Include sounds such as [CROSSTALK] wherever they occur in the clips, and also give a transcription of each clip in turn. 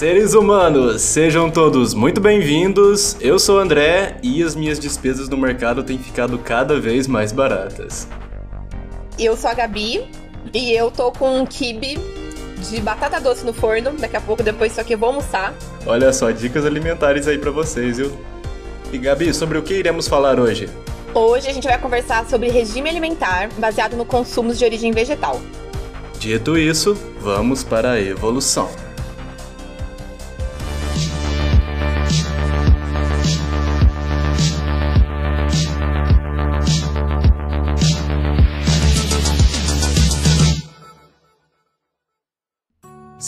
Seres humanos! Sejam todos muito bem-vindos. Eu sou o André e as minhas despesas no mercado têm ficado cada vez mais baratas. Eu sou a Gabi e eu tô com um kibe de batata doce no forno. Daqui a pouco, depois só que eu vou almoçar. Olha só, dicas alimentares aí para vocês, viu? E Gabi, sobre o que iremos falar hoje? Hoje a gente vai conversar sobre regime alimentar baseado no consumos de origem vegetal. Dito isso, vamos para a evolução.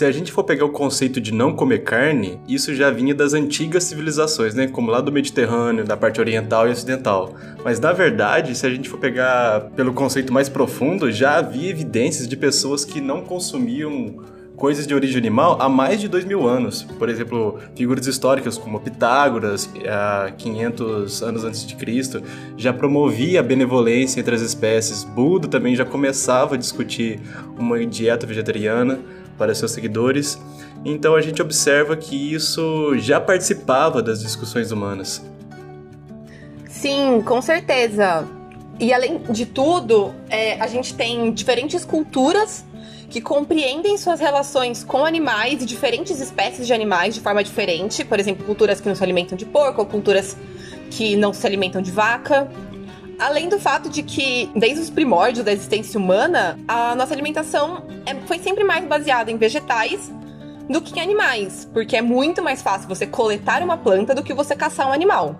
Se a gente for pegar o conceito de não comer carne, isso já vinha das antigas civilizações, né? Como lá do Mediterrâneo, da parte oriental e ocidental. Mas na verdade, se a gente for pegar pelo conceito mais profundo, já havia evidências de pessoas que não consumiam coisas de origem animal há mais de dois mil anos. Por exemplo, figuras históricas como Pitágoras, há 500 anos antes de Cristo, já promovia a benevolência entre as espécies. Buda também já começava a discutir uma dieta vegetariana para seus seguidores. Então a gente observa que isso já participava das discussões humanas. Sim, com certeza. E além de tudo, é, a gente tem diferentes culturas que compreendem suas relações com animais e diferentes espécies de animais de forma diferente. Por exemplo, culturas que não se alimentam de porco, ou culturas que não se alimentam de vaca. Além do fato de que, desde os primórdios da existência humana, a nossa alimentação é, foi sempre mais baseada em vegetais do que em animais, porque é muito mais fácil você coletar uma planta do que você caçar um animal.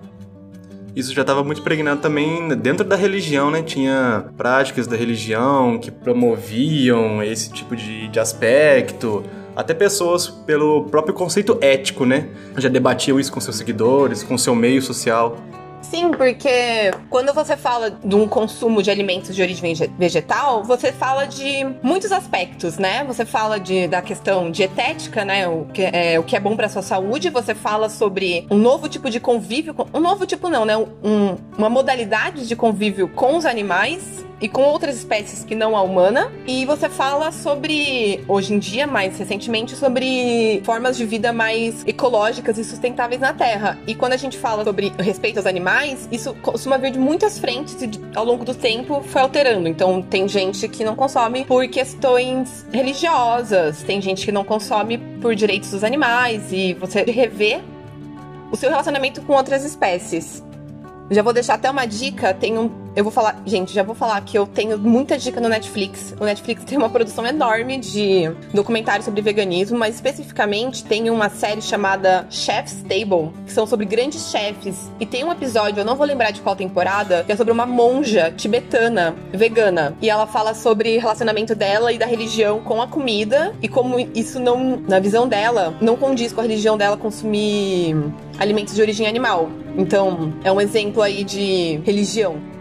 Isso já estava muito pregnado também dentro da religião, né? Tinha práticas da religião que promoviam esse tipo de, de aspecto. Até pessoas, pelo próprio conceito ético, né? Já debatiam isso com seus seguidores, com seu meio social. Sim, porque quando você fala de um consumo de alimentos de origem vegetal, você fala de muitos aspectos, né? Você fala de, da questão dietética, né? O que é, o que é bom para sua saúde. Você fala sobre um novo tipo de convívio, um novo tipo não, né? Um, uma modalidade de convívio com os animais e com outras espécies que não a humana. E você fala sobre, hoje em dia, mais recentemente, sobre formas de vida mais ecológicas e sustentáveis na Terra. E quando a gente fala sobre respeito aos animais, isso costuma vir de muitas frentes e ao longo do tempo foi alterando. Então tem gente que não consome por questões religiosas, tem gente que não consome por direitos dos animais e você rever o seu relacionamento com outras espécies. Já vou deixar até uma dica, tem um eu vou falar, gente, já vou falar que eu tenho muita dica no Netflix. O Netflix tem uma produção enorme de documentários sobre veganismo, mas especificamente tem uma série chamada Chef's Table, que são sobre grandes chefes. E tem um episódio, eu não vou lembrar de qual temporada, que é sobre uma monja tibetana vegana. E ela fala sobre relacionamento dela e da religião com a comida e como isso não, na visão dela, não condiz com a religião dela consumir alimentos de origem animal. Então, é um exemplo aí de religião.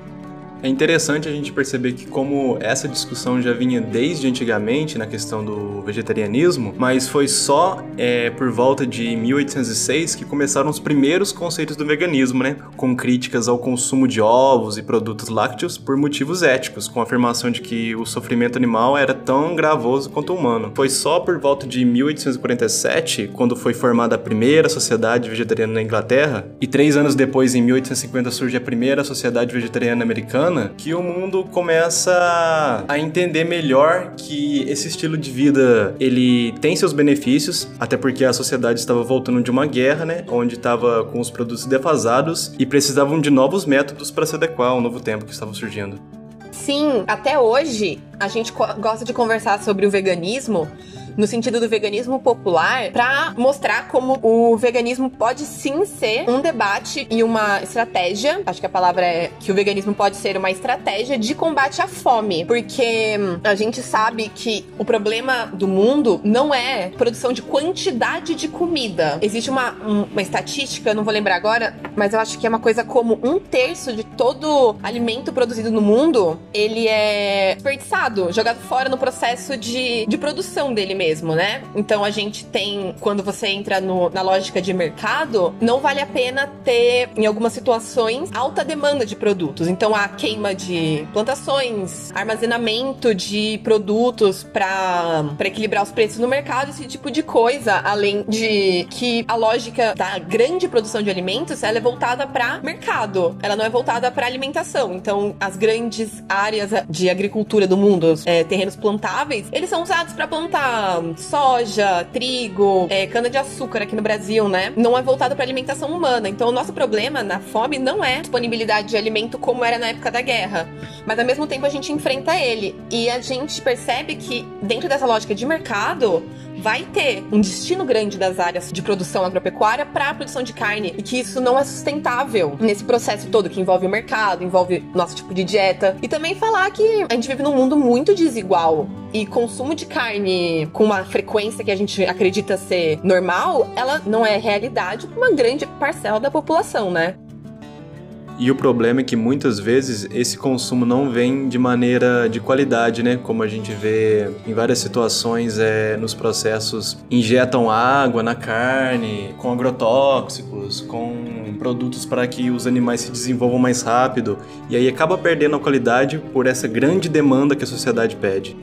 É interessante a gente perceber que como essa discussão já vinha desde antigamente na questão do vegetarianismo, mas foi só é, por volta de 1806 que começaram os primeiros conceitos do veganismo, né? Com críticas ao consumo de ovos e produtos lácteos por motivos éticos, com a afirmação de que o sofrimento animal era tão gravoso quanto o humano. Foi só por volta de 1847, quando foi formada a primeira sociedade vegetariana na Inglaterra, e três anos depois, em 1850, surge a primeira sociedade vegetariana americana que o mundo começa a entender melhor que esse estilo de vida ele tem seus benefícios, até porque a sociedade estava voltando de uma guerra, né, onde estava com os produtos defasados e precisavam de novos métodos para se adequar ao novo tempo que estava surgindo. Sim, até hoje a gente gosta de conversar sobre o veganismo no sentido do veganismo popular, para mostrar como o veganismo pode sim ser um debate e uma estratégia. Acho que a palavra é que o veganismo pode ser uma estratégia de combate à fome, porque a gente sabe que o problema do mundo não é produção de quantidade de comida. Existe uma, uma estatística, não vou lembrar agora, mas eu acho que é uma coisa como um terço de todo alimento produzido no mundo, ele é desperdiçado, jogado fora no processo de, de produção dele mesmo, né? Então a gente tem, quando você entra no, na lógica de mercado, não vale a pena ter, em algumas situações, alta demanda de produtos. Então a queima de plantações, armazenamento de produtos para equilibrar os preços no mercado, esse tipo de coisa, além de que a lógica da grande produção de alimentos ela é voltada para mercado, ela não é voltada para alimentação. Então as grandes áreas de agricultura do mundo, é, terrenos plantáveis, eles são usados para plantar soja, trigo, é, cana de açúcar aqui no Brasil, né? Não é voltado para alimentação humana. Então o nosso problema na fome não é disponibilidade de alimento como era na época da guerra, mas ao mesmo tempo a gente enfrenta ele e a gente percebe que dentro dessa lógica de mercado vai ter um destino grande das áreas de produção agropecuária para a produção de carne e que isso não é sustentável nesse processo todo que envolve o mercado, envolve nosso tipo de dieta e também falar que a gente vive num mundo muito desigual e consumo de carne com uma frequência que a gente acredita ser normal, ela não é realidade para uma grande parcela da população, né? E o problema é que muitas vezes esse consumo não vem de maneira de qualidade, né? Como a gente vê em várias situações é, nos processos, injetam água na carne, com agrotóxicos, com produtos para que os animais se desenvolvam mais rápido, e aí acaba perdendo a qualidade por essa grande demanda que a sociedade pede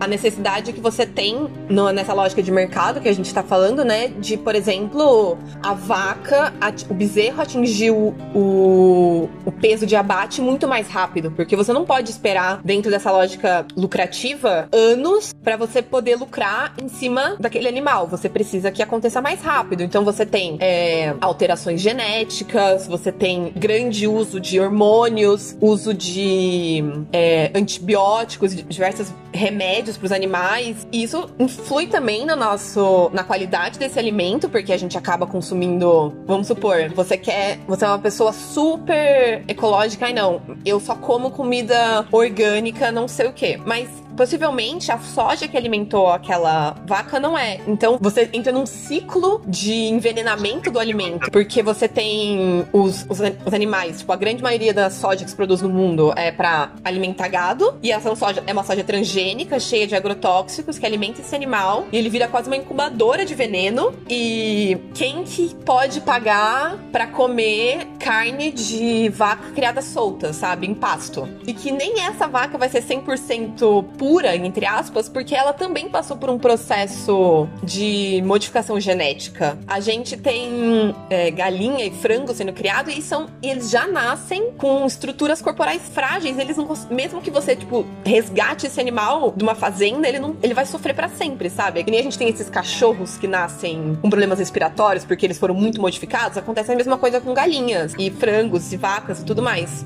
a necessidade que você tem no, nessa lógica de mercado que a gente está falando, né? De, por exemplo, a vaca, a, o bezerro atingiu o, o peso de abate muito mais rápido, porque você não pode esperar, dentro dessa lógica lucrativa, anos para você poder lucrar em cima daquele animal. Você precisa que aconteça mais rápido. Então você tem é, alterações genéticas, você tem grande uso de hormônios, uso de é, antibióticos, diversos remédios remédios para os animais. E isso influi também no nosso, na qualidade desse alimento, porque a gente acaba consumindo. Vamos supor, você quer, você é uma pessoa super ecológica e não, eu só como comida orgânica, não sei o que. Mas possivelmente a soja que alimentou aquela vaca não é. Então você entra num ciclo de envenenamento do alimento, porque você tem os, os, os animais, tipo, a grande maioria da soja que se produz no mundo é para alimentar gado, e essa soja é uma soja transgênica, cheia de agrotóxicos, que alimenta esse animal, e ele vira quase uma incubadora de veneno. E quem que pode pagar para comer carne de vaca criada solta, sabe? Em pasto. E que nem essa vaca vai ser 100% pura pura, entre aspas, porque ela também passou por um processo de modificação genética. A gente tem é, galinha e frango sendo criado e são eles já nascem com estruturas corporais frágeis. Eles não, mesmo que você tipo resgate esse animal de uma fazenda, ele não, ele vai sofrer para sempre, sabe? Que nem a gente tem esses cachorros que nascem com problemas respiratórios porque eles foram muito modificados. Acontece a mesma coisa com galinhas e frangos e vacas e tudo mais.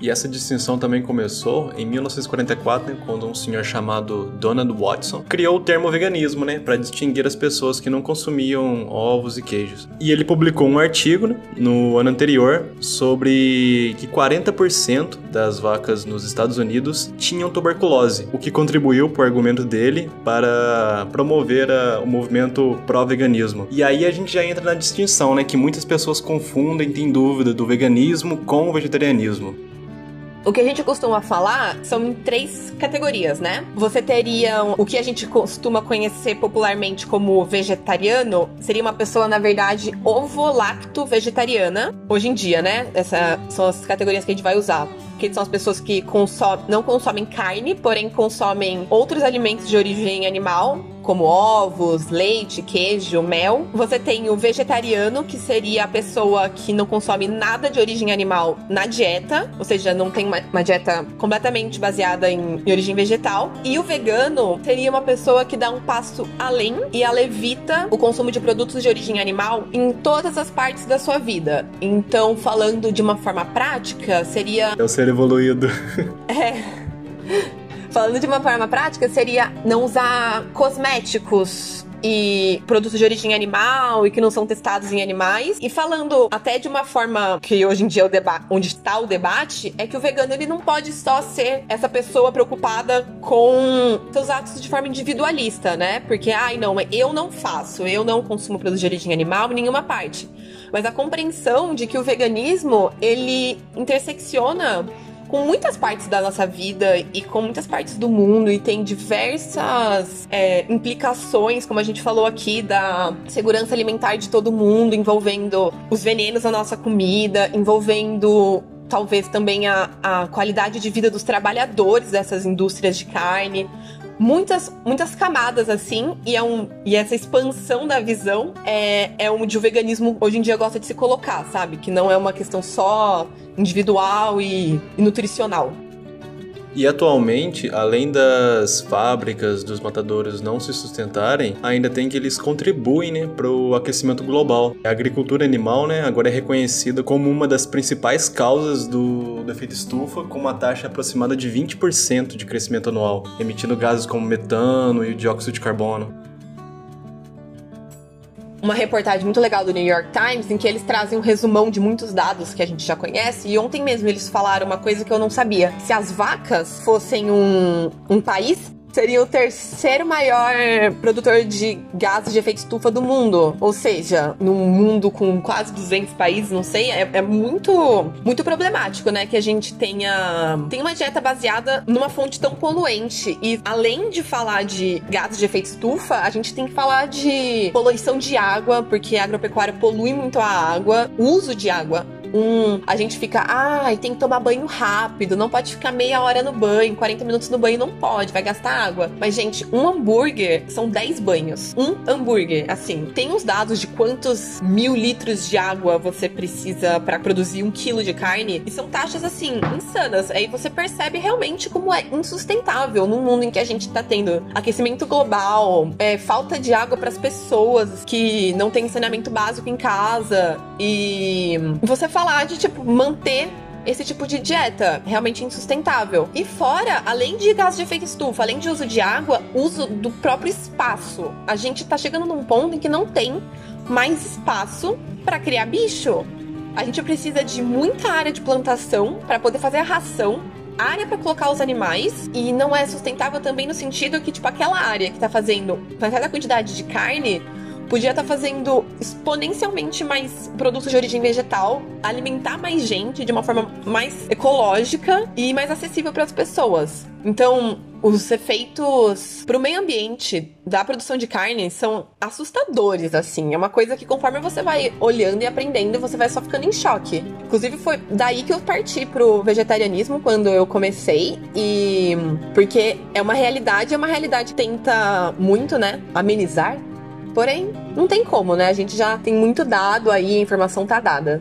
E essa distinção também começou em 1944, né, quando um senhor chamado Donald Watson criou o termo veganismo, né, para distinguir as pessoas que não consumiam ovos e queijos. E ele publicou um artigo né, no ano anterior sobre que 40% das vacas nos Estados Unidos tinham tuberculose, o que contribuiu para o argumento dele para promover a, o movimento pró-veganismo. E aí a gente já entra na distinção, né, que muitas pessoas confundem, têm dúvida do veganismo com o vegetarianismo. O que a gente costuma falar são em três categorias, né? Você teria o que a gente costuma conhecer popularmente como vegetariano, seria uma pessoa, na verdade, ovo-lacto vegetariana, hoje em dia, né? Essas são as categorias que a gente vai usar que são as pessoas que consomem, não consomem carne, porém consomem outros alimentos de origem animal, como ovos, leite, queijo, mel. Você tem o vegetariano, que seria a pessoa que não consome nada de origem animal na dieta, ou seja, não tem uma, uma dieta completamente baseada em, em, origem vegetal. E o vegano seria uma pessoa que dá um passo além e ela evita o consumo de produtos de origem animal em todas as partes da sua vida. Então, falando de uma forma prática, seria. É o ser evoluído. [LAUGHS] É. Falando de uma forma prática, seria não usar cosméticos e produtos de origem animal e que não são testados em animais. E falando até de uma forma que hoje em dia é o debate, onde está o debate, é que o vegano ele não pode só ser essa pessoa preocupada com seus atos de forma individualista, né? Porque, ai, não, eu não faço, eu não consumo produtos de origem animal em nenhuma parte. Mas a compreensão de que o veganismo ele intersecciona com muitas partes da nossa vida e com muitas partes do mundo e tem diversas é, implicações, como a gente falou aqui, da segurança alimentar de todo mundo, envolvendo os venenos na nossa comida, envolvendo talvez também a, a qualidade de vida dos trabalhadores dessas indústrias de carne. Muitas, muitas camadas assim, e, é um, e essa expansão da visão é, é onde o veganismo hoje em dia gosta de se colocar, sabe? Que não é uma questão só individual e, e nutricional. E atualmente, além das fábricas dos matadouros não se sustentarem, ainda tem que eles contribuem né, para o aquecimento global. A agricultura animal né, agora é reconhecida como uma das principais causas do, do efeito estufa, com uma taxa aproximada de 20% de crescimento anual, emitindo gases como metano e o dióxido de carbono uma reportagem muito legal do New York Times em que eles trazem um resumão de muitos dados que a gente já conhece. E ontem mesmo eles falaram uma coisa que eu não sabia. Se as vacas fossem um, um país, seria o terceiro maior produtor de gases de efeito estufa do mundo. Ou seja, num mundo com quase 200 países, não sei, é, é, muito muito problemático, né? Que a gente tenha, tenha uma dieta baseada numa fonte tão poluente. E além de falar de gases de efeito estufa, a gente tem que falar de poluição de água, porque a agropecuária polui muito a água, o uso de água um. A gente fica, ai, ah, tem que tomar banho rápido, não pode ficar meia hora no banho, 40 minutos no banho não pode, vai gastar água. Mas, gente, um hambúrguer são 10 banhos. Um hambúrguer, assim. Tem os dados de quantos mil litros de água você precisa para produzir um quilo de carne, e são taxas, assim, insanas. Aí você percebe realmente como é insustentável num mundo em que a gente tá tendo aquecimento global, é, falta de água para as pessoas que não tem saneamento básico em casa, e você fala falar de, tipo, manter esse tipo de dieta realmente insustentável. E fora, além de gás de efeito estufa, além de uso de água, uso do próprio espaço. A gente tá chegando num ponto em que não tem mais espaço para criar bicho. A gente precisa de muita área de plantação para poder fazer a ração, área para colocar os animais e não é sustentável também no sentido que tipo aquela área que tá fazendo cada quantidade de carne podia estar tá fazendo exponencialmente mais produtos de origem vegetal, alimentar mais gente de uma forma mais ecológica e mais acessível para as pessoas. Então, os efeitos para o meio ambiente da produção de carne são assustadores, assim. É uma coisa que conforme você vai olhando e aprendendo, você vai só ficando em choque. Inclusive, foi daí que eu parti pro vegetarianismo quando eu comecei. E. Porque é uma realidade, é uma realidade que tenta muito, né? Amenizar Porém, não tem como, né? A gente já tem muito dado aí, a informação tá dada.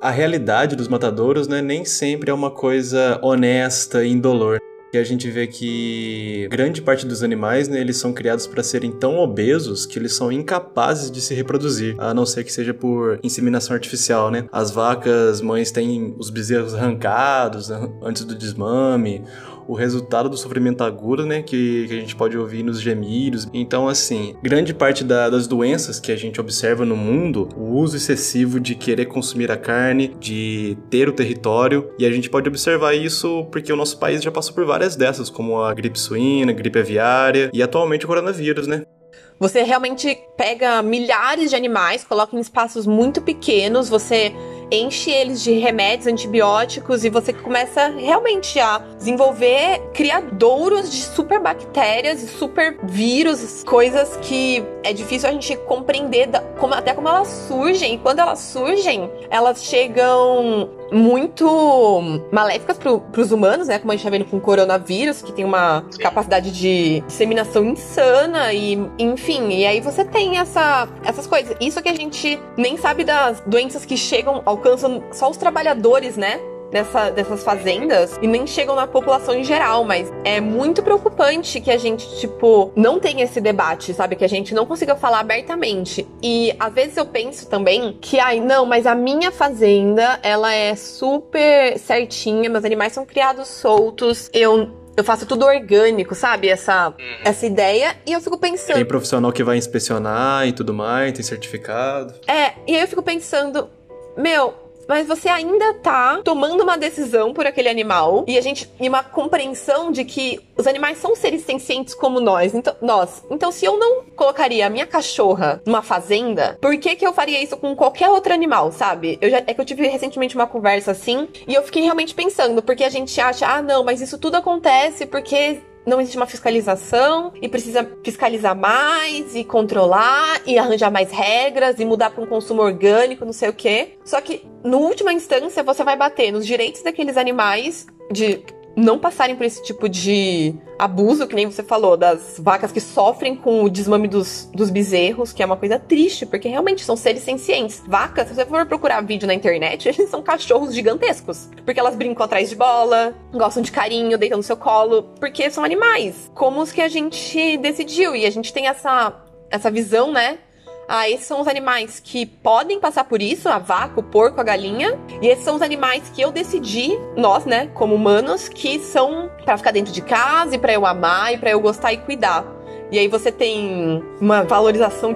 a realidade dos matadouros né, nem sempre é uma coisa honesta e indolor. E a gente vê que grande parte dos animais, né, eles são criados para serem tão obesos que eles são incapazes de se reproduzir, a não ser que seja por inseminação artificial, né? As vacas mães têm os bezerros arrancados né, antes do desmame, o resultado do sofrimento agudo, né, que, que a gente pode ouvir nos gemidos. Então, assim, grande parte da, das doenças que a gente observa no mundo, o uso excessivo de querer consumir a carne, de ter o território, e a gente pode observar isso porque o nosso país já passou por várias dessas, como a gripe suína, a gripe aviária e atualmente o coronavírus, né? Você realmente pega milhares de animais, coloca em espaços muito pequenos, você enche eles de remédios, antibióticos e você começa realmente a desenvolver criadouros de super bactérias e super vírus, coisas que é difícil a gente compreender da, como, até como elas surgem. E quando elas surgem, elas chegam muito maléficas para os humanos, né? Como a gente tá vendo com o coronavírus, que tem uma capacidade de disseminação insana e, enfim, e aí você tem essa, essas coisas. Isso que a gente nem sabe das doenças que chegam, alcançam só os trabalhadores, né? Dessa, dessas fazendas e nem chegam na população em geral, mas é muito preocupante que a gente, tipo, não tenha esse debate, sabe? Que a gente não consiga falar abertamente. E às vezes eu penso também que, ai, não, mas a minha fazenda, ela é super certinha, meus animais são criados soltos, eu eu faço tudo orgânico, sabe? Essa, essa ideia. E eu fico pensando. Tem profissional que vai inspecionar e tudo mais, tem certificado. É, e aí eu fico pensando, meu, mas você ainda tá tomando uma decisão por aquele animal e a gente e uma compreensão de que os animais são seres sencientes como nós. Então, nós. Então, se eu não colocaria a minha cachorra numa fazenda, por que que eu faria isso com qualquer outro animal, sabe? Eu já é que eu tive recentemente uma conversa assim e eu fiquei realmente pensando, porque a gente acha, ah, não, mas isso tudo acontece porque não existe uma fiscalização e precisa fiscalizar mais e controlar e arranjar mais regras e mudar para um consumo orgânico, não sei o quê. Só que, no última instância, você vai bater nos direitos daqueles animais de não passarem por esse tipo de abuso, que nem você falou, das vacas que sofrem com o desmame dos, dos bezerros, que é uma coisa triste, porque realmente são seres sencientes. Vacas, se você for procurar vídeo na internet, [LAUGHS] eles são cachorros gigantescos. Porque elas brincam atrás de bola, gostam de carinho, deitam no seu colo, porque são animais. Como os que a gente decidiu. E a gente tem essa, essa visão, né? Ah, esses são os animais que podem passar por isso, a vaca, o porco, a galinha. E esses são os animais que eu decidi, nós, né, como humanos, que são para ficar dentro de casa e para eu amar e para eu gostar e cuidar. E aí você tem uma valorização,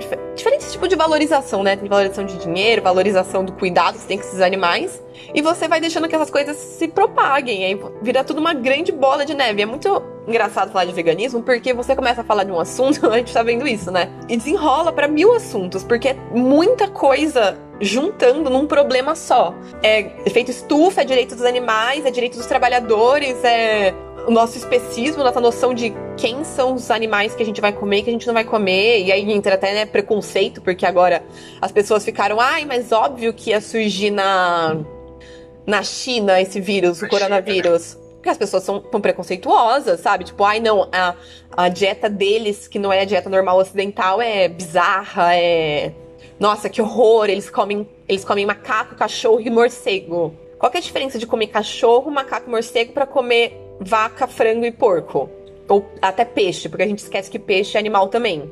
tipo de valorização, né? Tem valorização de dinheiro, valorização do cuidado que você tem com esses animais. E você vai deixando que essas coisas se propaguem, aí vira tudo uma grande bola de neve. É muito engraçado falar de veganismo, porque você começa a falar de um assunto, [LAUGHS] a gente tá vendo isso, né? E desenrola para mil assuntos, porque é muita coisa juntando num problema só. É efeito estufa, é direito dos animais, é direito dos trabalhadores, é o nosso especismo, nossa noção de quem são os animais que a gente vai comer e que a gente não vai comer. E aí entra até né, preconceito, porque agora as pessoas ficaram, ai, mas óbvio que ia surgir na, na China esse vírus, o coronavírus. Porque as pessoas são, são preconceituosas, sabe? Tipo, ai não, a, a dieta deles, que não é a dieta normal ocidental, é bizarra, é. Nossa, que horror! Eles comem, eles comem macaco, cachorro e morcego. Qual é a diferença de comer cachorro, macaco e morcego para comer vaca, frango e porco? Ou até peixe, porque a gente esquece que peixe é animal também.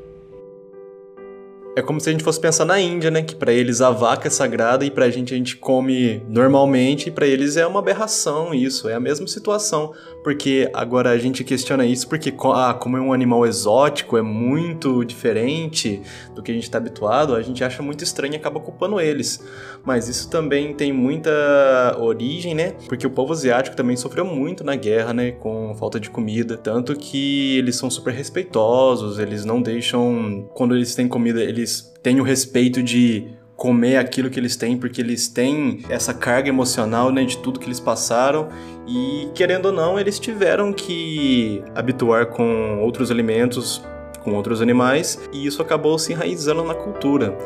É como se a gente fosse pensar na Índia, né? Que para eles a vaca é sagrada e pra gente a gente come normalmente e para eles é uma aberração isso, é a mesma situação. Porque agora a gente questiona isso porque ah, como é um animal exótico, é muito diferente do que a gente está habituado, a gente acha muito estranho e acaba culpando eles. Mas isso também tem muita origem, né? Porque o povo asiático também sofreu muito na guerra, né? Com falta de comida. Tanto que eles são super respeitosos, eles não deixam. Quando eles têm comida, eles têm o respeito de comer aquilo que eles têm, porque eles têm essa carga emocional né, de tudo que eles passaram e, querendo ou não, eles tiveram que habituar com outros alimentos, com outros animais, e isso acabou se enraizando na cultura.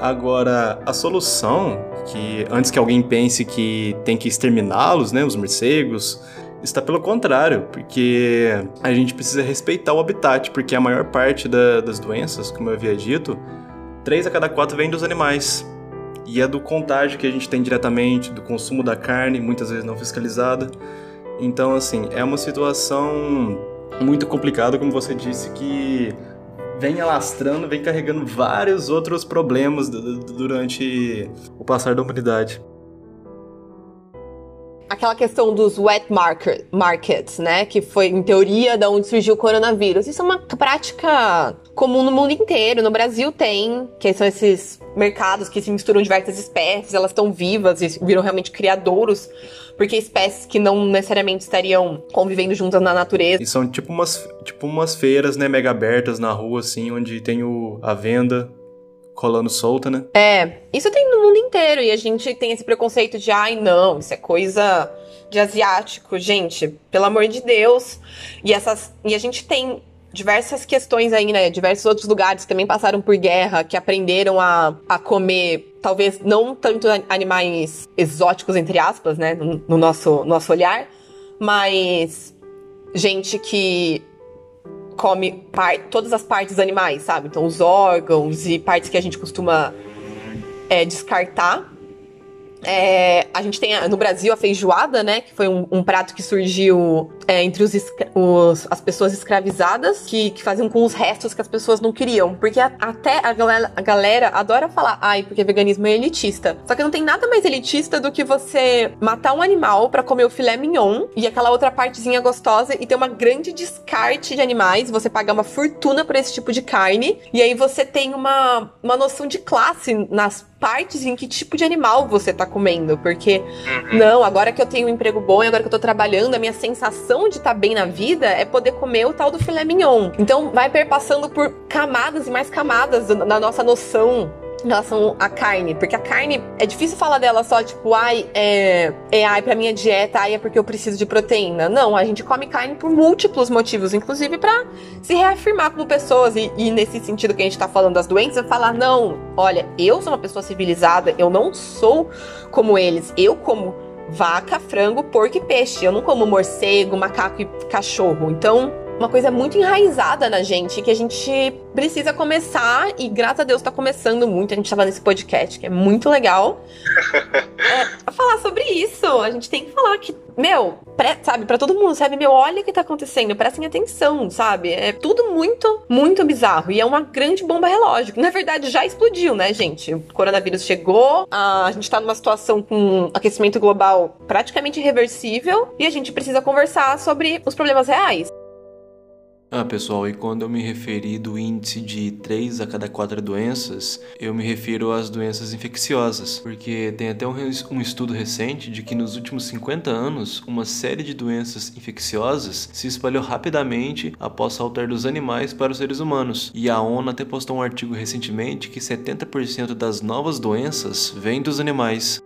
Agora, a solução, que antes que alguém pense que tem que exterminá-los, né, os morcegos, está pelo contrário, porque a gente precisa respeitar o habitat, porque a maior parte da, das doenças, como eu havia dito, 3 a cada 4 vem dos animais. E é do contágio que a gente tem diretamente, do consumo da carne, muitas vezes não fiscalizada. Então, assim, é uma situação muito complicada, como você disse, que vem alastrando, vem carregando vários outros problemas durante o passar da humanidade aquela questão dos wet market, markets, né? Que foi, em teoria, da onde surgiu o coronavírus. Isso é uma prática comum no mundo inteiro. No Brasil tem, que são esses mercados que se misturam diversas espécies, elas estão vivas e viram realmente criadouros, porque espécies que não necessariamente estariam convivendo juntas na natureza. E são tipo umas, tipo umas feiras, né, mega abertas na rua, assim, onde tem o, a venda rolando solta, né? É, isso tem no mundo inteiro e a gente tem esse preconceito de, ai não, isso é coisa de asiático, gente, pelo amor de Deus. E essas e a gente tem diversas questões aí, né? Diversos outros lugares que também passaram por guerra, que aprenderam a, a comer, talvez não tanto animais exóticos, entre aspas, né? No, no nosso, nosso olhar, mas gente que come todas as partes animais, sabe? Então, os órgãos e partes que a gente costuma é, descartar. É, a gente tem no Brasil a feijoada, né? Que foi um, um, prato que surgiu é, entre os, os, as pessoas escravizadas que, que faziam com os restos que as pessoas não queriam. Porque a, até a galera, a galera adora falar, ai, porque veganismo é elitista. Só que não tem nada mais elitista do que você matar um animal para comer o filé mignon e aquela outra partezinha gostosa e ter uma grande descarte de animais, você pagar uma fortuna por esse tipo de carne, e aí você tem uma, uma noção de classe nas partes em que tipo de animal você tá comendo. Porque, uhum. não, agora que eu tenho um emprego bom e agora que eu tô trabalhando, a minha sensação de estar tá bem na vida é poder comer o tal do filé mignon. Então, vai perpassando por camadas e mais camadas na nossa noção em relação à carne, porque a carne é difícil falar dela só tipo, ai, é, é ai pra minha dieta, ai é porque eu preciso de proteína. Não, a gente come carne por múltiplos motivos, inclusive para se reafirmar como pessoas e, e, nesse sentido que a gente tá falando das doenças, falar não, olha, eu sou uma pessoa civilizada, eu não sou como eles, eu como vaca, frango, porco e peixe, eu não como morcego, macaco e cachorro. Então, uma coisa muito enraizada na gente, que a gente precisa começar, e graças a Deus tá começando muito, a gente tava nesse podcast, que é muito legal, [LAUGHS] é, a falar sobre isso. A gente tem que falar que, meu, sabe, para todo mundo, sabe, meu, olha o que tá acontecendo, prestem atenção, sabe? É tudo muito, muito bizarro, e é uma grande bomba relógio, na verdade já explodiu, né, gente? O coronavírus chegou, a gente tá numa situação com aquecimento global praticamente irreversível, e a gente precisa conversar sobre os problemas reais. Ah, pessoal, e quando eu me referi do índice de 3 a cada 4 doenças, eu me refiro às doenças infecciosas, porque tem até um, um, estudo recente de que nos últimos 50 anos, uma série de doenças infecciosas se espalhou rapidamente após saltar dos animais para os seres humanos. E a ONU até postou um artigo recentemente que 70% das novas doenças vêm dos animais.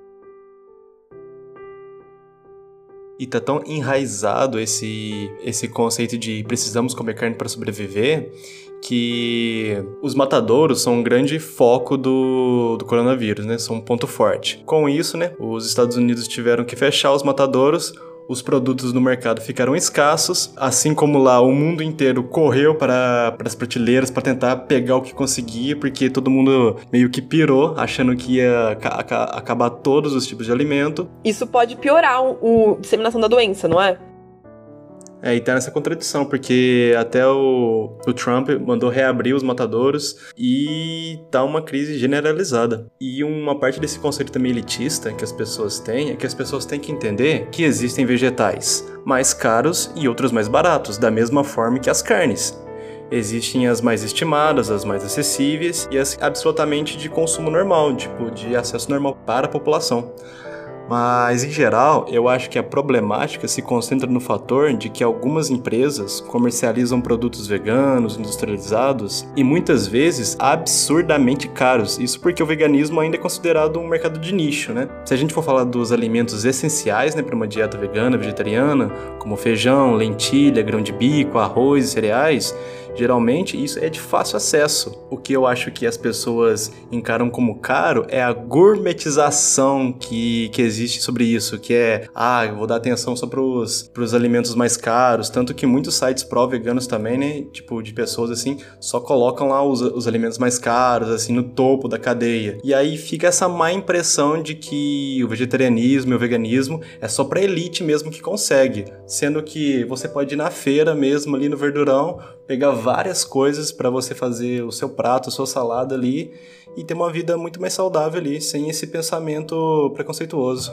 E tá tão enraizado esse, esse conceito de precisamos comer carne para sobreviver que os matadouros são um grande foco do, do coronavírus, né? São um ponto forte. Com isso, né, os Estados Unidos tiveram que fechar os matadouros os produtos no mercado ficaram escassos, assim como lá o mundo inteiro correu para, as prateleiras para tentar pegar o que conseguia, porque todo mundo meio que pirou, achando que ia acabar todos os tipos de alimento. Isso pode piorar o, a disseminação da doença, não é? É, e tá nessa contradição, porque até o, o Trump mandou reabrir os matadouros e tá uma crise generalizada. E uma parte desse conceito também elitista que as pessoas têm é que as pessoas têm que entender que existem vegetais mais caros e outros mais baratos, da mesma forma que as carnes. Existem as mais estimadas, as mais acessíveis e as absolutamente de consumo normal, tipo de acesso normal para a população. Mas, em geral, eu acho que a problemática se concentra no fator de que algumas empresas comercializam produtos veganos, industrializados e muitas vezes absurdamente caros. Isso porque o veganismo ainda é considerado um mercado de nicho, né? Se a gente for falar dos alimentos essenciais né, para uma dieta vegana, vegetariana, como feijão, lentilha, grão de bico, arroz e cereais, Geralmente isso é de fácil acesso. O que eu acho que as pessoas encaram como caro é a gourmetização que, que existe sobre isso, que é, ah, eu vou dar atenção só pros, pros alimentos mais caros, tanto que muitos sites pró-veganos também, né, tipo, de pessoas assim, só colocam lá os, os alimentos mais caros, assim, no topo da cadeia. E aí fica essa má impressão de que o vegetarianismo e o veganismo é só pra elite mesmo que consegue, sendo que você pode ir na feira mesmo, ali no verdurão, pegar várias coisas para você fazer o seu prato, a sua salada ali e ter uma vida muito mais saudável ali, sem esse pensamento preconceituoso.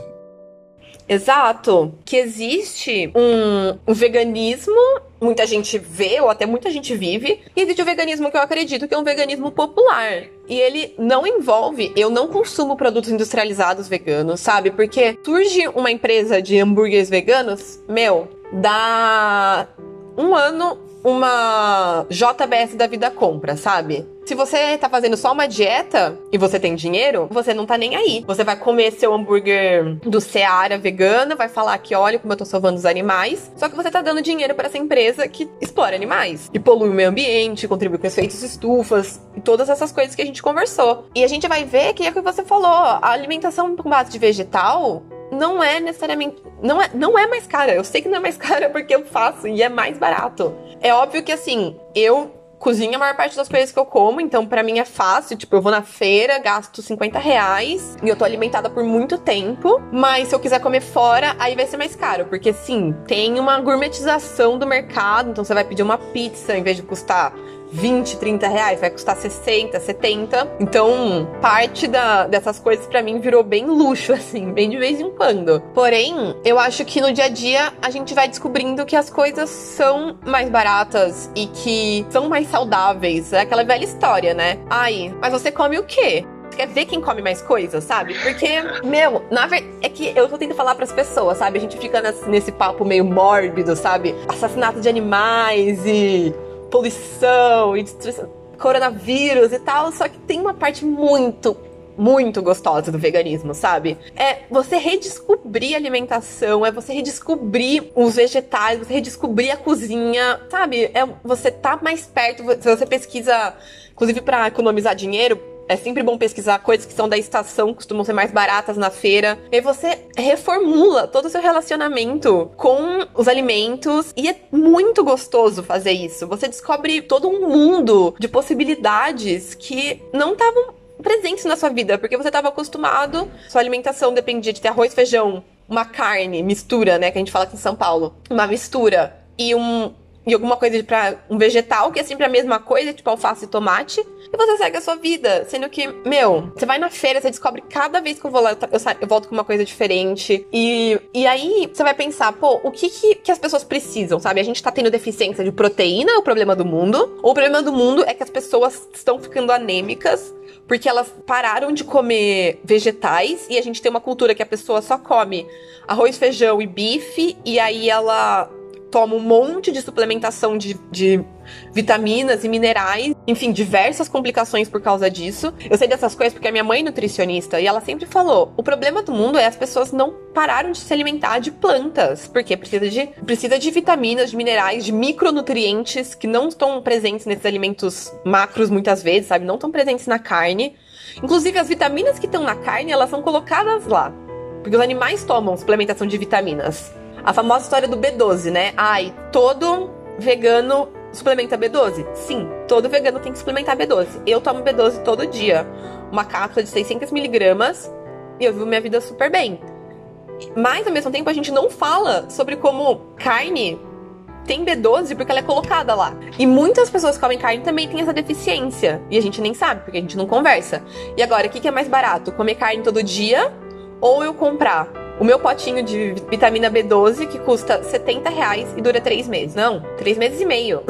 Exato. Que existe um, um, veganismo, muita gente vê, ou até muita gente vive, e existe o veganismo que eu acredito que é um veganismo popular. E ele não envolve, eu não consumo produtos industrializados veganos, sabe? Porque surge uma empresa de hambúrgueres veganos, meu, dá um ano uma JBS da vida compra, sabe? Se você tá fazendo só uma dieta e você tem dinheiro, você não tá nem aí. Você vai comer seu hambúrguer do Seara vegana, vai falar que olha como eu tô salvando os animais, só que você tá dando dinheiro para essa empresa que explora animais e polui o meio ambiente, contribui com efeitos estufas e todas essas coisas que a gente conversou. E a gente vai ver que é o que você falou, a alimentação com base de vegetal não é necessariamente. Não é, não é mais cara. Eu sei que não é mais [LAUGHS] cara porque eu faço e é mais barato. É óbvio que assim, eu cozinho a maior parte das coisas que eu como, então para mim é fácil. Tipo, eu vou na feira, gasto 50 reais e eu tô alimentada por muito tempo. Mas se eu quiser comer fora, aí vai ser mais caro. Porque sim, tem uma gourmetização do mercado. Então você vai pedir uma pizza em vez de custar 20, 30 reais, vai custar 60, 70. Então, parte da, dessas coisas para mim virou bem luxo, [LAUGHS] assim, bem de vez em quando. Porém, eu acho que no dia a dia a gente vai descobrindo que as coisas são mais baratas e que são mais saudáveis. É aquela velha história, né? Ai, mas você come o quê? quer ver quem come mais coisas, sabe? Porque, meu, na verdade, é que eu tô tentando falar pras pessoas, sabe? A gente fica nesse, nesse papo meio mórbido, sabe? Assassinato de animais e poluição e destruição, coronavírus e tal, só que tem uma parte muito muito gostosa do veganismo, sabe? É você redescobrir a alimentação, é você redescobrir os vegetais, você redescobrir a cozinha, sabe? É você tá mais perto, se você pesquisa, inclusive para economizar dinheiro, é sempre bom pesquisar coisas que são da estação, costumam ser mais baratas na feira. E você reformula todo o seu relacionamento com os alimentos e é muito gostoso fazer isso. Você descobre todo um mundo de possibilidades que não estavam presentes na sua vida, porque você estava acostumado, sua alimentação dependia de ter arroz, feijão, uma carne, mistura, né, que a gente fala aqui em São Paulo, uma mistura e um e alguma coisa para um vegetal, que é sempre a mesma coisa, tipo alface e tomate, e você segue a sua vida. Sendo que, meu, você vai na feira, você descobre cada vez que eu vou lá, eu, eu volto com uma coisa diferente. E, e aí você vai pensar, pô, o que, que, que as pessoas precisam, sabe? A gente tá tendo deficiência de proteína, é o problema do mundo. Ou o problema do mundo é que as pessoas estão ficando anêmicas porque elas pararam de comer vegetais e a gente tem uma cultura que a pessoa só come arroz, feijão e bife e aí ela toma um monte de suplementação de, de vitaminas e minerais, enfim, diversas complicações por causa disso. Eu sei dessas coisas porque a minha mãe é nutricionista e ela sempre falou: o problema do mundo é as pessoas não pararam de se alimentar de plantas, porque precisa de, precisa de vitaminas, de minerais, de micronutrientes que não estão presentes nesses alimentos macros muitas vezes, sabe? Não estão presentes na carne. Inclusive, as vitaminas que estão na carne, elas são colocadas lá. Porque os animais tomam suplementação de vitaminas. A famosa história do B12, né? Ai, todo vegano suplementa B12? Sim, todo vegano tem que suplementar B12. Eu tomo B12 todo dia. Uma cápsula de 600 miligramas e eu vivo minha vida super bem. Mas, ao mesmo tempo, a gente não fala sobre como carne tem B12 porque ela é colocada lá. E muitas pessoas que comem carne também têm essa deficiência. E a gente nem sabe, porque a gente não conversa. E agora, o que é mais barato? Comer carne todo dia ou eu comprar o meu potinho de vitamina B12 que custa 70 reais e dura 3 meses. Não, 3 meses e meio.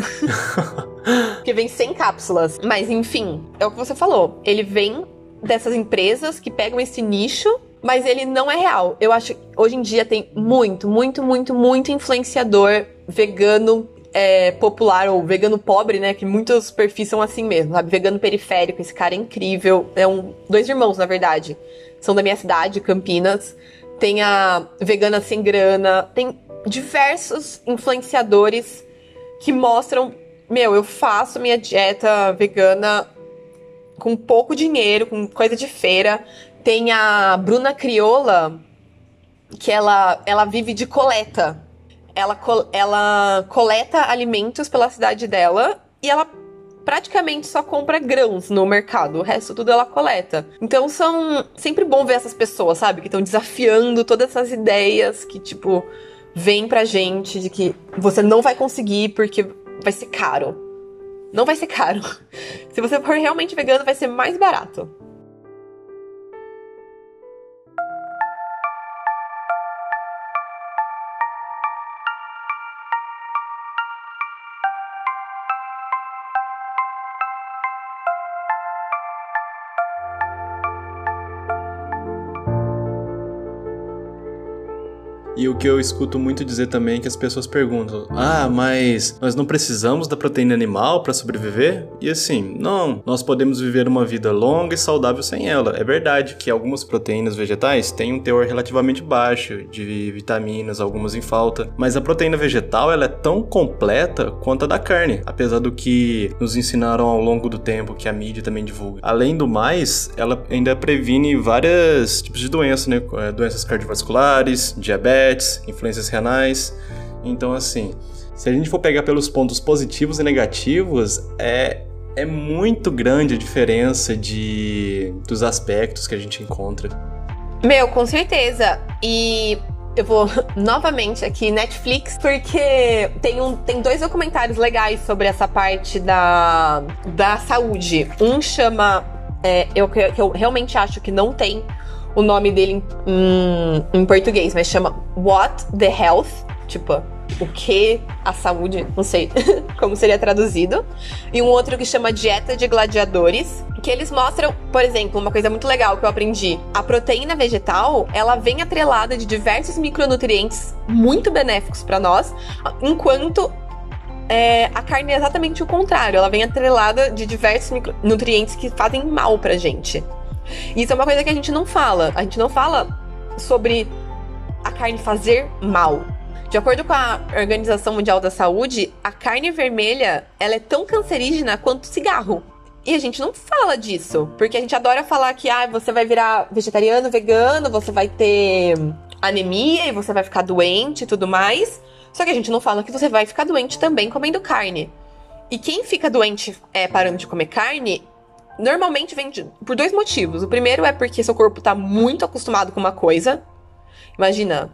[LAUGHS] que vem 100 cápsulas. Mas enfim, é o que você falou. Ele vem dessas empresas que pegam esse nicho mas ele não é real. Eu acho que hoje em dia tem muito, muito, muito, muito influenciador vegano é, popular ou vegano pobre, né? Que muitos perfis são assim mesmo, sabe? Vegano periférico, esse cara é incrível. É um. Dois irmãos, na verdade. São da minha cidade, Campinas tem a Vegana Sem Grana, tem diversos influenciadores que mostram, meu, eu faço minha dieta vegana com pouco dinheiro, com coisa de feira. Tem a Bruna Crioula, que ela, ela vive de coleta. Ela, ela coleta alimentos pela cidade dela e ela praticamente só compra grãos no mercado, o resto tudo ela coleta. Então são sempre bom ver essas pessoas, sabe, que estão desafiando todas essas ideias que tipo vêm pra gente de que você não vai conseguir porque vai ser caro. Não vai ser caro. [LAUGHS] Se você for realmente vegano, vai ser mais barato. Que eu escuto muito dizer também é que as pessoas perguntam: "Ah, mas nós não precisamos da proteína animal para sobreviver?" E assim, não, nós podemos viver uma vida longa e saudável sem ela. É verdade que algumas proteínas vegetais têm um teor relativamente baixo de vitaminas, algumas em falta, mas a proteína vegetal ela é tão completa quanto a da carne, apesar do que nos ensinaram ao longo do tempo que a mídia também divulga. Além do mais, ela ainda previne vários tipos de doenças, né? Doenças cardiovasculares, diabetes, influências renais. Então, assim, se a gente for pegar pelos pontos positivos e negativos, é, é muito grande a diferença de, dos aspectos que a gente encontra. Meu, com certeza. E eu vou [LAUGHS] novamente aqui Netflix porque tem, um, tem dois documentários legais sobre essa parte da, da saúde. Um chama é, eu, que eu realmente acho que não tem o nome dele em, em, português, mas chama What the Health, tipo o que a saúde, não sei [LAUGHS] como seria traduzido. E um outro que chama Dieta de Gladiadores, que eles mostram, por exemplo, uma coisa muito legal que eu aprendi. A proteína vegetal, ela vem atrelada de diversos micronutrientes muito benéficos para nós, enquanto é, a carne é exatamente o contrário. Ela vem atrelada de diversos nutrientes que fazem mal pra gente. Isso é uma coisa que a gente não fala. A gente não fala sobre a carne fazer mal. De acordo com a Organização Mundial da Saúde, a carne vermelha ela é tão cancerígena quanto cigarro. E a gente não fala disso, porque a gente adora falar que ah, você vai virar vegetariano, vegano, você vai ter anemia e você vai ficar doente e tudo mais. Só que a gente não fala que você vai ficar doente também comendo carne. E quem fica doente é, parando de comer carne, normalmente vem de, por dois motivos. O primeiro é porque seu corpo está muito acostumado com uma coisa. Imagina,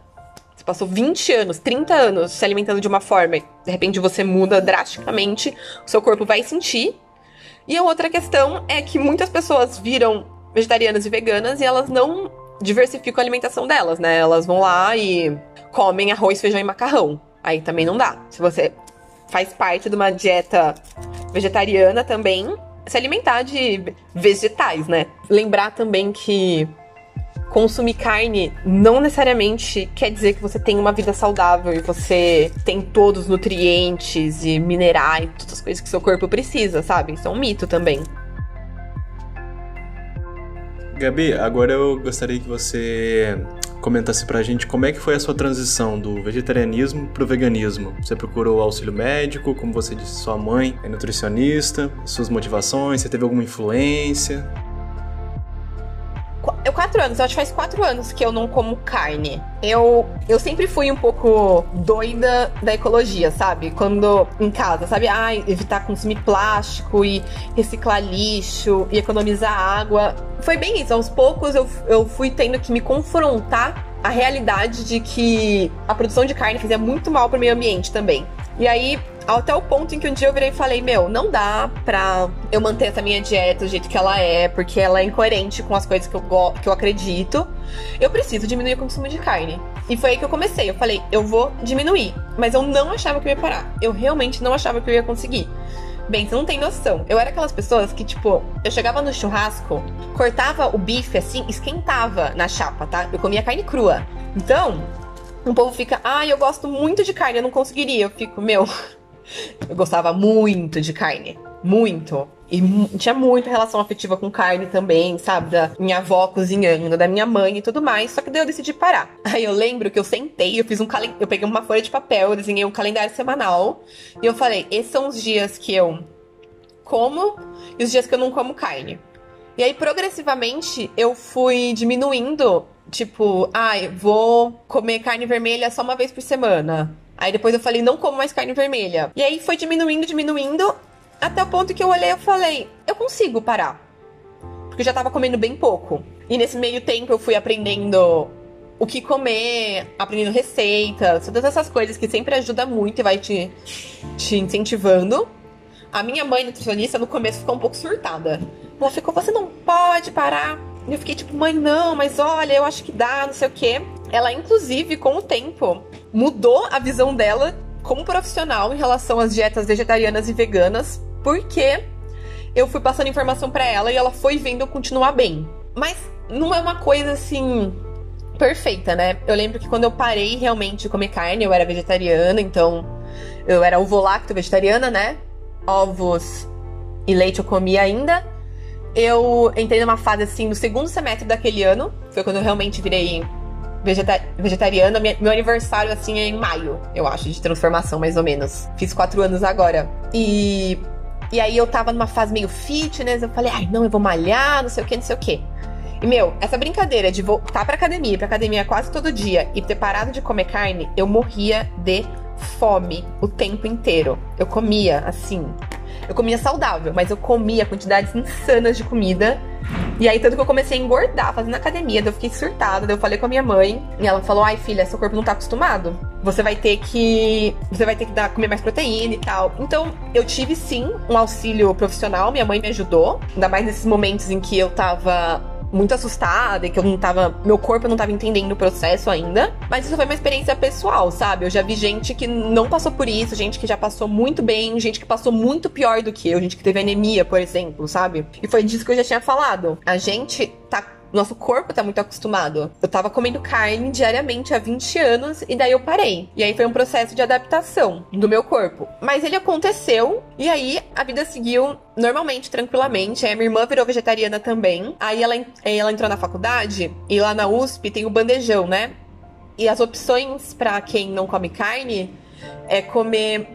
passou 20 anos, 30 anos se alimentando de uma forma e de repente você muda drasticamente, o seu corpo vai sentir. E a outra questão é que muitas pessoas viram vegetarianas e veganas e elas não diversificam a alimentação delas, né? Elas vão lá e comem arroz, feijão e macarrão. Aí também não dá. Se você faz parte de uma dieta vegetariana também, se alimentar de vegetais, né? Lembrar também que consumir carne não necessariamente quer dizer que você tem uma vida saudável e você tem todos os nutrientes e minerais, todas as coisas que seu corpo precisa, sabe? Isso é um mito também. Gabi, agora eu gostaria que você comentasse pra gente como é que foi a sua transição do vegetarianismo pro veganismo. Você procurou auxílio médico, como você disse, sua mãe é nutricionista, suas motivações, você teve alguma influência? Eu, quatro anos, eu acho que faz quatro anos que eu não como carne. Eu, eu sempre fui um pouco doida da ecologia, sabe? Quando em casa, sabe? Ah, evitar consumir plástico e reciclar lixo e economizar água. Foi bem isso. Aos poucos eu, eu fui tendo que me confrontar a realidade de que a produção de carne fazia muito mal para o meio ambiente também. E aí até o ponto em que um dia eu virei e falei: Meu, não dá pra eu manter essa minha dieta do jeito que ela é, porque ela é incoerente com as coisas que eu, que eu acredito. Eu preciso diminuir o consumo de carne. E foi aí que eu comecei. Eu falei: Eu vou diminuir. Mas eu não achava que eu ia parar. Eu realmente não achava que eu ia conseguir. Bem, você não tem noção. Eu era aquelas pessoas que, tipo, eu chegava no churrasco, cortava o bife assim, esquentava na chapa, tá? Eu comia carne crua. Então, um povo fica, ah, eu gosto muito de carne, eu não conseguiria. Eu fico, meu, [LAUGHS] eu gostava muito de carne. Muito. E tinha muita relação afetiva com carne também, sabe? Da minha avó cozinhando, da minha mãe e tudo mais. Só que daí eu decidi parar. [LAUGHS] Aí eu lembro que eu sentei, eu fiz um calendário. Eu peguei uma folha de papel, eu desenhei um calendário semanal. E eu falei: esses são os dias que eu como e os dias que eu não como carne. E aí, progressivamente, eu fui diminuindo. Tipo, ai, ah, vou comer carne vermelha só uma vez por semana. Aí depois eu falei, não como mais carne vermelha. E aí foi diminuindo, diminuindo, até o ponto que eu olhei e falei, eu consigo parar. Porque eu já tava comendo bem pouco. E nesse meio tempo eu fui aprendendo o que comer, aprendendo receitas, todas essas coisas que sempre ajuda muito e vai te, te incentivando. A minha mãe, nutricionista, no começo ficou um pouco surtada. Ela ficou, você não pode parar. E eu fiquei tipo, mãe, não, mas olha, eu acho que dá, não sei o quê. Ela, inclusive, com o tempo, mudou a visão dela como profissional em relação às dietas vegetarianas e veganas, porque eu fui passando informação para ela e ela foi vendo eu continuar bem. Mas não é uma coisa assim perfeita, né? Eu lembro que quando eu parei realmente de comer carne, eu era vegetariana, então eu era ovo-lacto vegetariana, né? Ovos e leite eu comia ainda. Eu entrei numa fase assim no segundo semestre daquele ano, foi quando eu realmente virei vegeta vegetariana. Meu aniversário, assim, é em maio, eu acho, de transformação, mais ou menos. Fiz quatro anos agora. E. E aí eu tava numa fase meio fitness, eu falei, ai, não, eu vou malhar, não sei o que, não sei o que. E, meu, essa brincadeira de voltar pra academia, pra academia quase todo dia e ter parado de comer carne, eu morria de fome o tempo inteiro. Eu comia assim. Eu comia saudável, mas eu comia quantidades insanas de comida. E aí, tanto que eu comecei a engordar fazendo academia, daí eu fiquei surtada, daí eu falei com a minha mãe, e ela falou: ai, filha, seu corpo não tá acostumado. Você vai ter que. Você vai ter que dar, comer mais proteína e tal. Então, eu tive sim um auxílio profissional, minha mãe me ajudou, ainda mais nesses momentos em que eu tava muito assustada e que eu não tava. Meu corpo não tava entendendo o processo ainda. Mas isso foi uma experiência pessoal, sabe? Eu já vi gente que não passou por isso, gente que já passou muito bem, gente que passou muito pior do que eu, gente que teve anemia, por exemplo, sabe? E foi disso que eu já tinha falado. A gente tá nosso corpo tá muito acostumado. Eu tava comendo carne diariamente há 20 anos e daí eu parei. E aí foi um processo de adaptação do meu corpo. Mas ele aconteceu e aí a vida seguiu normalmente, tranquilamente. Aí minha irmã virou vegetariana também. Aí ela, ela entrou na faculdade e lá na USP tem o bandejão, né? E as opções para quem não come carne é comer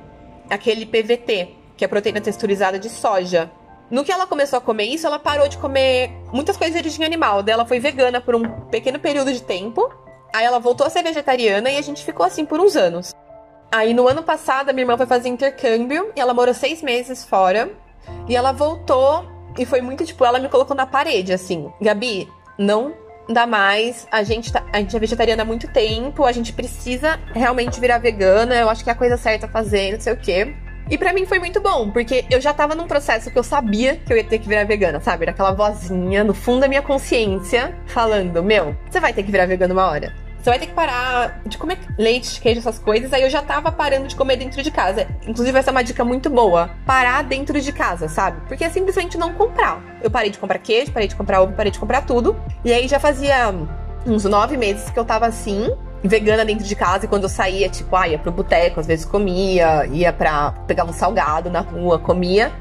aquele PVT, que é proteína texturizada de soja. No que ela começou a comer isso, ela parou de comer muitas coisas de origem animal. Daí ela foi vegana por um pequeno período de tempo. Aí ela voltou a ser vegetariana e a gente ficou assim por uns anos. Aí no ano passado, a minha irmã foi fazer intercâmbio e ela morou seis meses fora. E ela voltou e foi muito tipo, ela me colocou na parede, assim. Gabi, não dá mais. A gente, tá, a gente é vegetariana há muito tempo. A gente precisa realmente virar vegana. Eu acho que é a coisa certa a fazer, não sei o quê. E para mim foi muito bom, porque eu já tava num processo que eu sabia que eu ia ter que virar vegana, sabe? Daquela vozinha no fundo da minha consciência falando: Meu, você vai ter que virar vegana uma hora. Você vai ter que parar de comer leite, queijo, essas coisas. Aí eu já tava parando de comer dentro de casa. Inclusive, essa é uma dica muito boa. Parar dentro de casa, sabe? Porque é simplesmente não comprar. Eu parei de comprar queijo, parei de comprar ovo, parei de comprar tudo. E aí já fazia uns nove meses que eu tava assim vegana dentro de casa e quando eu saía, tipo, ah, ia pro boteco, às vezes comia, ia pra pegar um salgado na rua, comia.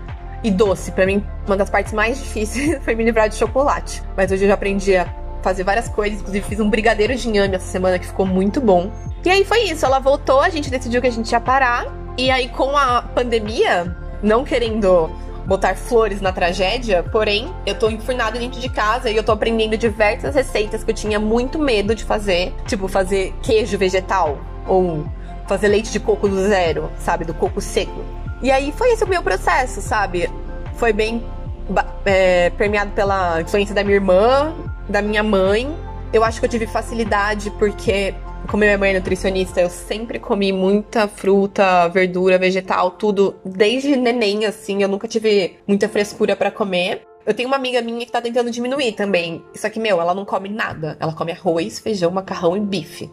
E doce, para mim, uma das partes mais difíceis [LAUGHS] foi me livrar de chocolate. Mas hoje eu já aprendi a fazer várias coisas, inclusive fiz um brigadeiro de inhame essa semana que ficou muito bom. E aí foi isso, ela voltou, a gente decidiu que a gente ia parar. E aí com a pandemia, não querendo botar flores na tragédia, porém, eu tô enfurnada dentro de casa e eu tô aprendendo diversas receitas que eu tinha muito medo de fazer, tipo fazer queijo vegetal ou fazer leite de coco do zero, sabe, do coco seco. E aí foi esse o meu processo, sabe? Foi bem é, permeado pela influência da minha irmã, da minha mãe. Eu acho que eu tive facilidade porque como minha mãe é nutricionista, eu sempre comi muita fruta, verdura, vegetal, tudo desde neném, assim. Eu nunca tive muita frescura para comer. Eu tenho uma amiga minha que tá tentando diminuir também. Só que, meu, ela não come nada. Ela come arroz, feijão, macarrão e bife.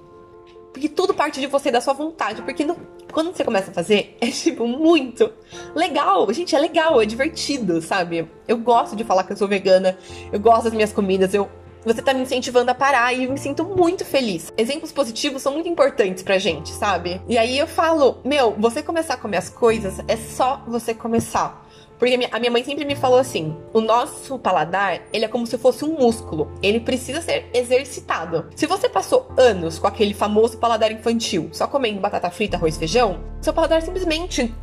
Porque tudo parte de você, da sua vontade. Porque no, quando você começa a fazer, [LAUGHS] é tipo muito legal. Gente, é legal, é divertido, sabe? Eu gosto de falar que eu sou vegana. Eu gosto das minhas comidas. Eu você tá me incentivando a parar e eu me sinto muito feliz. Exemplos positivos são muito importantes pra gente, sabe? E aí eu falo, meu, você começar a comer as coisas é só você começar. Porque a minha mãe sempre me falou assim: o nosso paladar, ele é como se fosse um músculo. Ele precisa ser exercitado. Se você passou anos com aquele famoso paladar infantil, só comendo batata frita, arroz e feijão, seu paladar simplesmente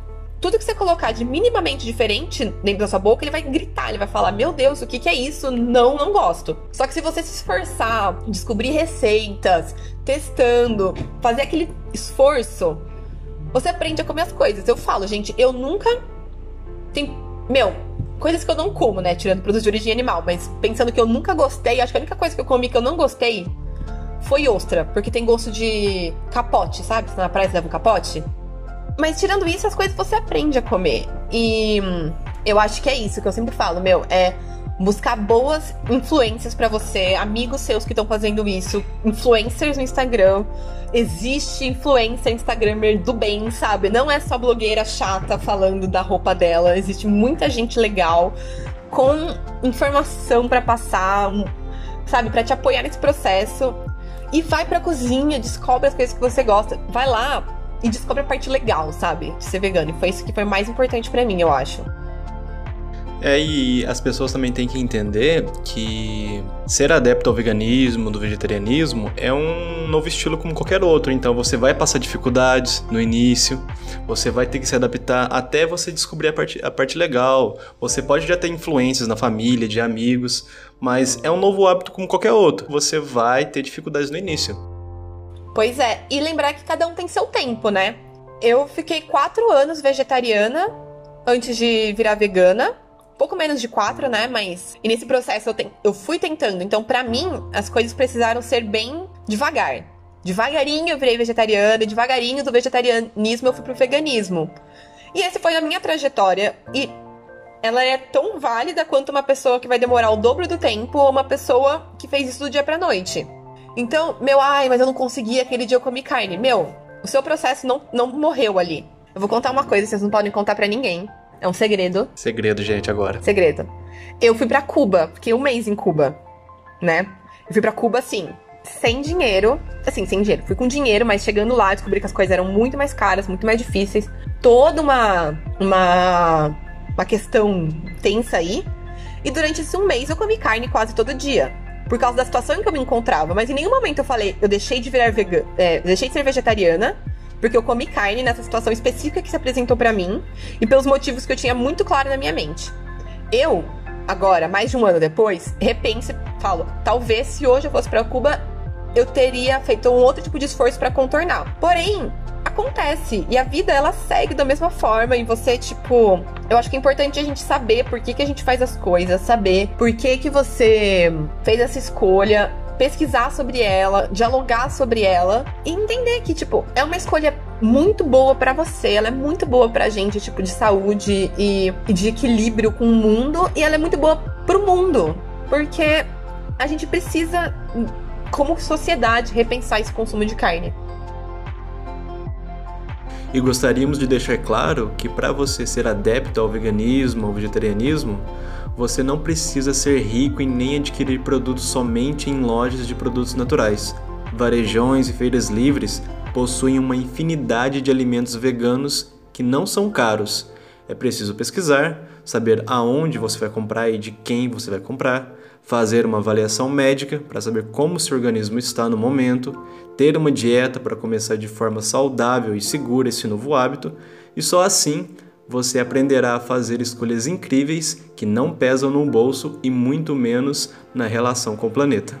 tudo que você colocar de minimamente diferente dentro da sua boca, ele vai gritar, ele vai falar: Meu Deus, o que, que é isso? Não, não gosto. Só que se você se esforçar, descobrir receitas, testando, fazer aquele esforço, você aprende a comer as coisas. Eu falo, gente, eu nunca. Tem. Meu, coisas que eu não como, né? Tirando produtos de origem animal, mas pensando que eu nunca gostei, acho que a única coisa que eu comi que eu não gostei foi ostra, porque tem gosto de capote, sabe? Você na praia você leva um capote. Mas tirando isso, as coisas você aprende a comer. E eu acho que é isso que eu sempre falo, meu, é buscar boas influências para você, amigos seus que estão fazendo isso, influencers no Instagram. Existe influencer Instagramer do bem, sabe? Não é só blogueira chata falando da roupa dela, existe muita gente legal com informação para passar, sabe, para te apoiar nesse processo. E vai pra cozinha, descobre as coisas que você gosta. Vai lá, e descobre a parte legal, sabe? De ser vegano. E foi isso que foi mais importante para mim, eu acho. É, e as pessoas também têm que entender que ser adepto ao veganismo, do vegetarianismo, é um novo estilo como qualquer outro. Então você vai passar dificuldades no início, você vai ter que se adaptar até você descobrir a parte, a parte legal. Você pode já ter influências na família, de amigos, mas é um novo hábito como qualquer outro. Você vai ter dificuldades no início. Pois é, e lembrar que cada um tem seu tempo, né? Eu fiquei quatro anos vegetariana antes de virar vegana. Pouco menos de quatro, né? Mas. E nesse processo eu, te... eu fui tentando. Então, para mim, as coisas precisaram ser bem devagar. Devagarinho eu virei vegetariana, devagarinho do vegetarianismo eu fui pro veganismo. E essa foi a minha trajetória. E ela é tão válida quanto uma pessoa que vai demorar o dobro do tempo ou uma pessoa que fez isso do dia pra noite. Então, meu, ai, mas eu não consegui, aquele dia eu comi carne. Meu, o seu processo não, não morreu ali. Eu vou contar uma coisa, vocês não podem contar para ninguém. É um segredo. Segredo, gente, agora. Segredo. Eu fui para Cuba, fiquei um mês em Cuba, né? Eu fui para Cuba, assim, sem dinheiro. Assim, sem dinheiro. Fui com dinheiro, mas chegando lá, descobri que as coisas eram muito mais caras, muito mais difíceis. Toda uma. Uma. Uma questão tensa aí. E durante esse um mês eu comi carne quase todo dia por causa da situação em que eu me encontrava. Mas em nenhum momento eu falei, eu deixei de virar vegana, é, deixei de ser vegetariana, porque eu comi carne nessa situação específica que se apresentou para mim e pelos motivos que eu tinha muito claro na minha mente. Eu, agora, mais de um ano depois, repenso e falo, talvez se hoje eu fosse para Cuba, eu teria feito um outro tipo de esforço para contornar. Porém, acontece. E a vida, ela segue da mesma forma. E você, tipo. Eu acho que é importante a gente saber por que, que a gente faz as coisas, saber por que, que você fez essa escolha, pesquisar sobre ela, dialogar sobre ela e entender que, tipo, é uma escolha muito boa para você, ela é muito boa pra gente, tipo, de saúde e, e de equilíbrio com o mundo, e ela é muito boa pro mundo, porque a gente precisa, como sociedade, repensar esse consumo de carne. E gostaríamos de deixar claro que para você ser adepto ao veganismo ou vegetarianismo, você não precisa ser rico e nem adquirir produtos somente em lojas de produtos naturais. Varejões e feiras livres possuem uma infinidade de alimentos veganos que não são caros. É preciso pesquisar, saber aonde você vai comprar e de quem você vai comprar, fazer uma avaliação médica para saber como seu organismo está no momento, ter uma dieta para começar de forma saudável e segura esse novo hábito, e só assim você aprenderá a fazer escolhas incríveis que não pesam no bolso e muito menos na relação com o planeta.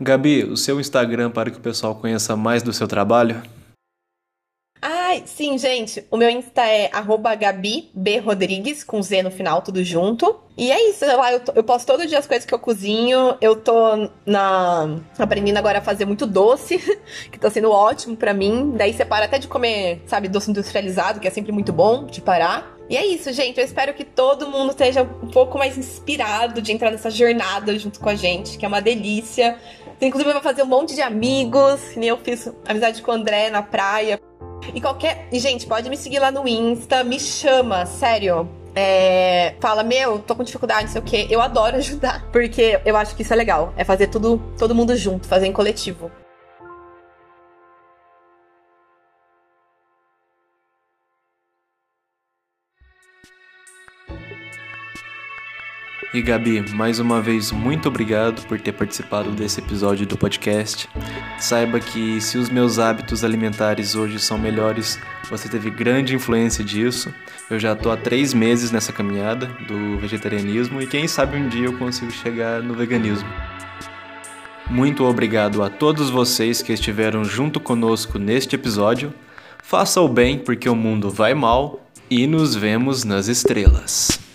Gabi, o seu Instagram para que o pessoal conheça mais do seu trabalho? Ai, sim, gente. O meu Insta é Gabi B. Rodrigues, com Z no final, tudo junto. E é isso, lá eu, eu posto todo dia as coisas que eu cozinho. Eu tô na aprendendo agora a fazer muito doce, [LAUGHS] que tá sendo ótimo para mim. Daí você para até de comer, sabe, doce industrializado, que é sempre muito bom de parar. E é isso, gente. Eu espero que todo mundo esteja um pouco mais inspirado de entrar nessa jornada junto com a gente, que é uma delícia. Inclusive, vai fazer um monte de amigos, nem eu fiz amizade com o André na praia. E qualquer. Gente, pode me seguir lá no Insta, me chama, sério. É, fala, meu, tô com dificuldade, não sei o quê. Eu adoro [LAUGHS] ajudar. Porque eu acho que isso é legal. É fazer tudo, todo mundo junto, fazer em coletivo. E Gabi, mais uma vez, muito obrigado por ter participado desse episódio do podcast. Saiba que se os meus hábitos alimentares hoje são melhores, você teve grande influência disso. Eu já estou há três meses nessa caminhada do vegetarianismo e quem sabe um dia eu consigo chegar no veganismo. Muito obrigado a todos vocês que estiveram junto conosco neste episódio. Faça o bem porque o mundo vai mal e nos vemos nas estrelas.